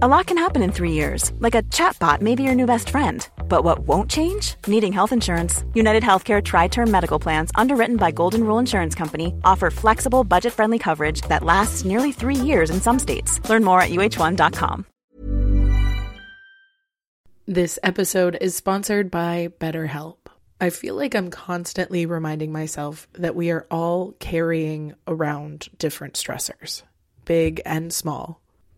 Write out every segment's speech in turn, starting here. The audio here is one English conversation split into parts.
A lot can happen in three years, like a chatbot may be your new best friend. But what won't change? Needing health insurance. United Healthcare Tri Term Medical Plans, underwritten by Golden Rule Insurance Company, offer flexible, budget friendly coverage that lasts nearly three years in some states. Learn more at uh1.com. This episode is sponsored by BetterHelp. I feel like I'm constantly reminding myself that we are all carrying around different stressors, big and small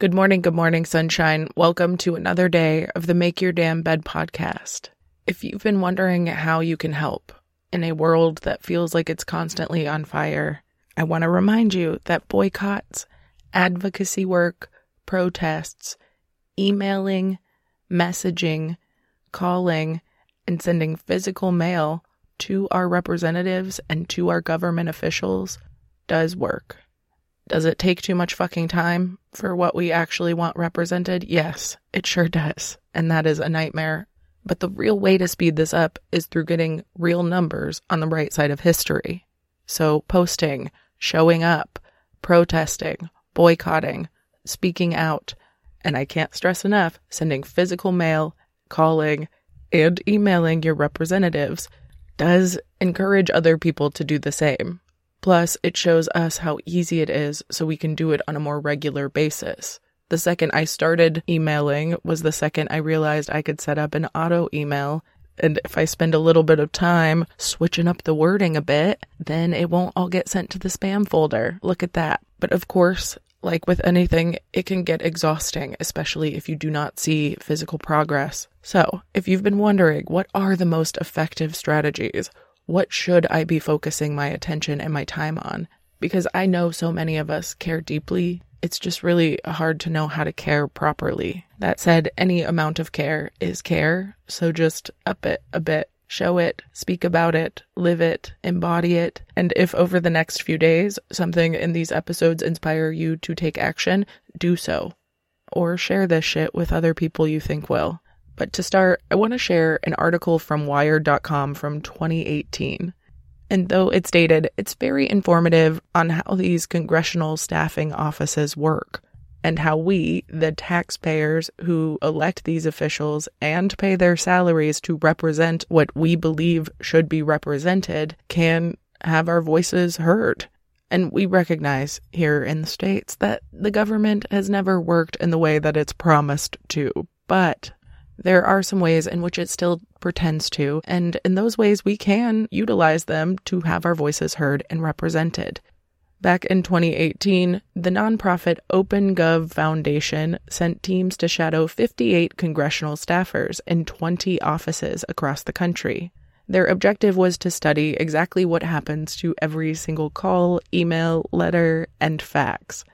Good morning, good morning, sunshine. Welcome to another day of the Make Your Damn Bed podcast. If you've been wondering how you can help in a world that feels like it's constantly on fire, I want to remind you that boycotts, advocacy work, protests, emailing, messaging, calling, and sending physical mail to our representatives and to our government officials does work. Does it take too much fucking time for what we actually want represented? Yes, it sure does. And that is a nightmare. But the real way to speed this up is through getting real numbers on the right side of history. So posting, showing up, protesting, boycotting, speaking out, and I can't stress enough, sending physical mail, calling, and emailing your representatives does encourage other people to do the same. Plus, it shows us how easy it is so we can do it on a more regular basis. The second I started emailing was the second I realized I could set up an auto email. And if I spend a little bit of time switching up the wording a bit, then it won't all get sent to the spam folder. Look at that. But of course, like with anything, it can get exhausting, especially if you do not see physical progress. So, if you've been wondering what are the most effective strategies, what should I be focusing my attention and my time on? Because I know so many of us care deeply. It's just really hard to know how to care properly. That said, any amount of care is care. So just up it a bit, show it, speak about it, live it, embody it. And if over the next few days something in these episodes inspire you to take action, do so. Or share this shit with other people you think will. But to start, I want to share an article from Wired.com from 2018. And though it's dated, it's very informative on how these congressional staffing offices work and how we, the taxpayers who elect these officials and pay their salaries to represent what we believe should be represented, can have our voices heard. And we recognize here in the States that the government has never worked in the way that it's promised to. But there are some ways in which it still pretends to, and in those ways we can utilize them to have our voices heard and represented. Back in 2018, the nonprofit OpenGov Foundation sent teams to shadow 58 congressional staffers in 20 offices across the country. Their objective was to study exactly what happens to every single call, email, letter, and fax.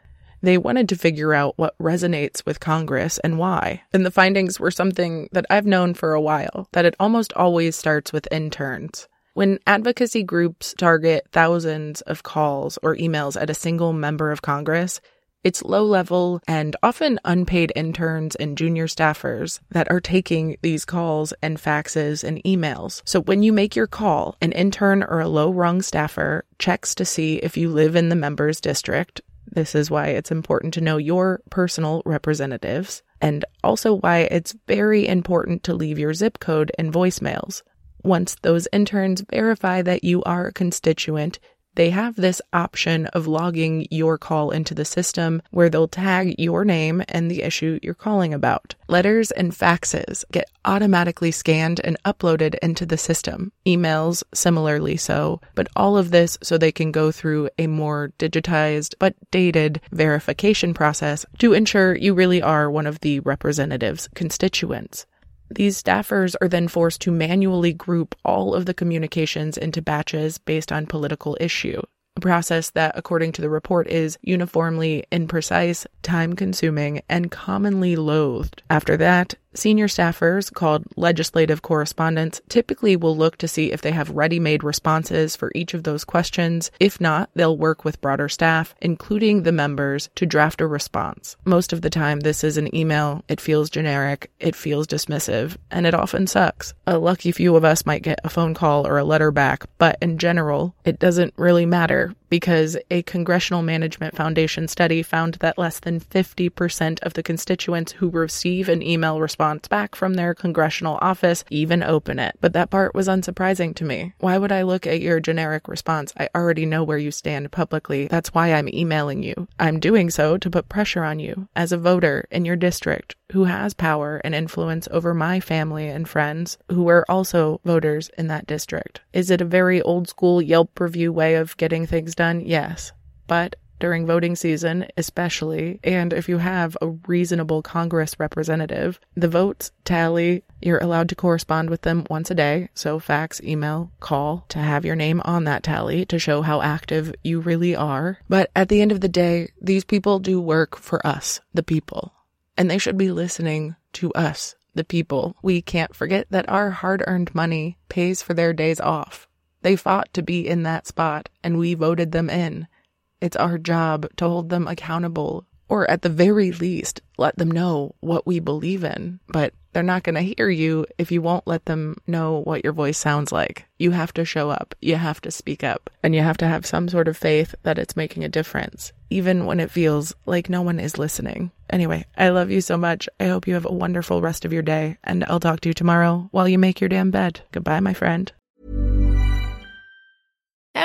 They wanted to figure out what resonates with Congress and why. And the findings were something that I've known for a while that it almost always starts with interns. When advocacy groups target thousands of calls or emails at a single member of Congress, It's low level and often unpaid interns and junior staffers that are taking these calls and faxes and emails. So when you make your call, an intern or a low rung staffer checks to see if you live in the member's district. This is why it's important to know your personal representatives and also why it's very important to leave your zip code in voicemails. Once those interns verify that you are a constituent, they have this option of logging your call into the system where they'll tag your name and the issue you're calling about. Letters and faxes get automatically scanned and uploaded into the system. Emails, similarly so, but all of this so they can go through a more digitized but dated verification process to ensure you really are one of the representative's constituents. These staffers are then forced to manually group all of the communications into batches based on political issue, a process that, according to the report, is uniformly imprecise, time consuming, and commonly loathed. After that, Senior staffers, called legislative correspondents, typically will look to see if they have ready made responses for each of those questions. If not, they'll work with broader staff, including the members, to draft a response. Most of the time, this is an email. It feels generic, it feels dismissive, and it often sucks. A lucky few of us might get a phone call or a letter back, but in general, it doesn't really matter because a Congressional Management Foundation study found that less than 50% of the constituents who receive an email response back from their congressional office even open it. But that part was unsurprising to me. Why would I look at your generic response? I already know where you stand publicly. That's why I'm emailing you. I'm doing so to put pressure on you as a voter in your district who has power and influence over my family and friends who are also voters in that district. Is it a very old school Yelp review way of getting things done? Yes. But during voting season, especially, and if you have a reasonable Congress representative, the votes tally. You're allowed to correspond with them once a day, so fax, email, call to have your name on that tally to show how active you really are. But at the end of the day, these people do work for us, the people, and they should be listening to us, the people. We can't forget that our hard earned money pays for their days off. They fought to be in that spot, and we voted them in. It's our job to hold them accountable, or at the very least, let them know what we believe in. But they're not going to hear you if you won't let them know what your voice sounds like. You have to show up, you have to speak up, and you have to have some sort of faith that it's making a difference, even when it feels like no one is listening. Anyway, I love you so much. I hope you have a wonderful rest of your day, and I'll talk to you tomorrow while you make your damn bed. Goodbye, my friend.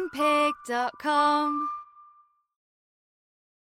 Moonpig.com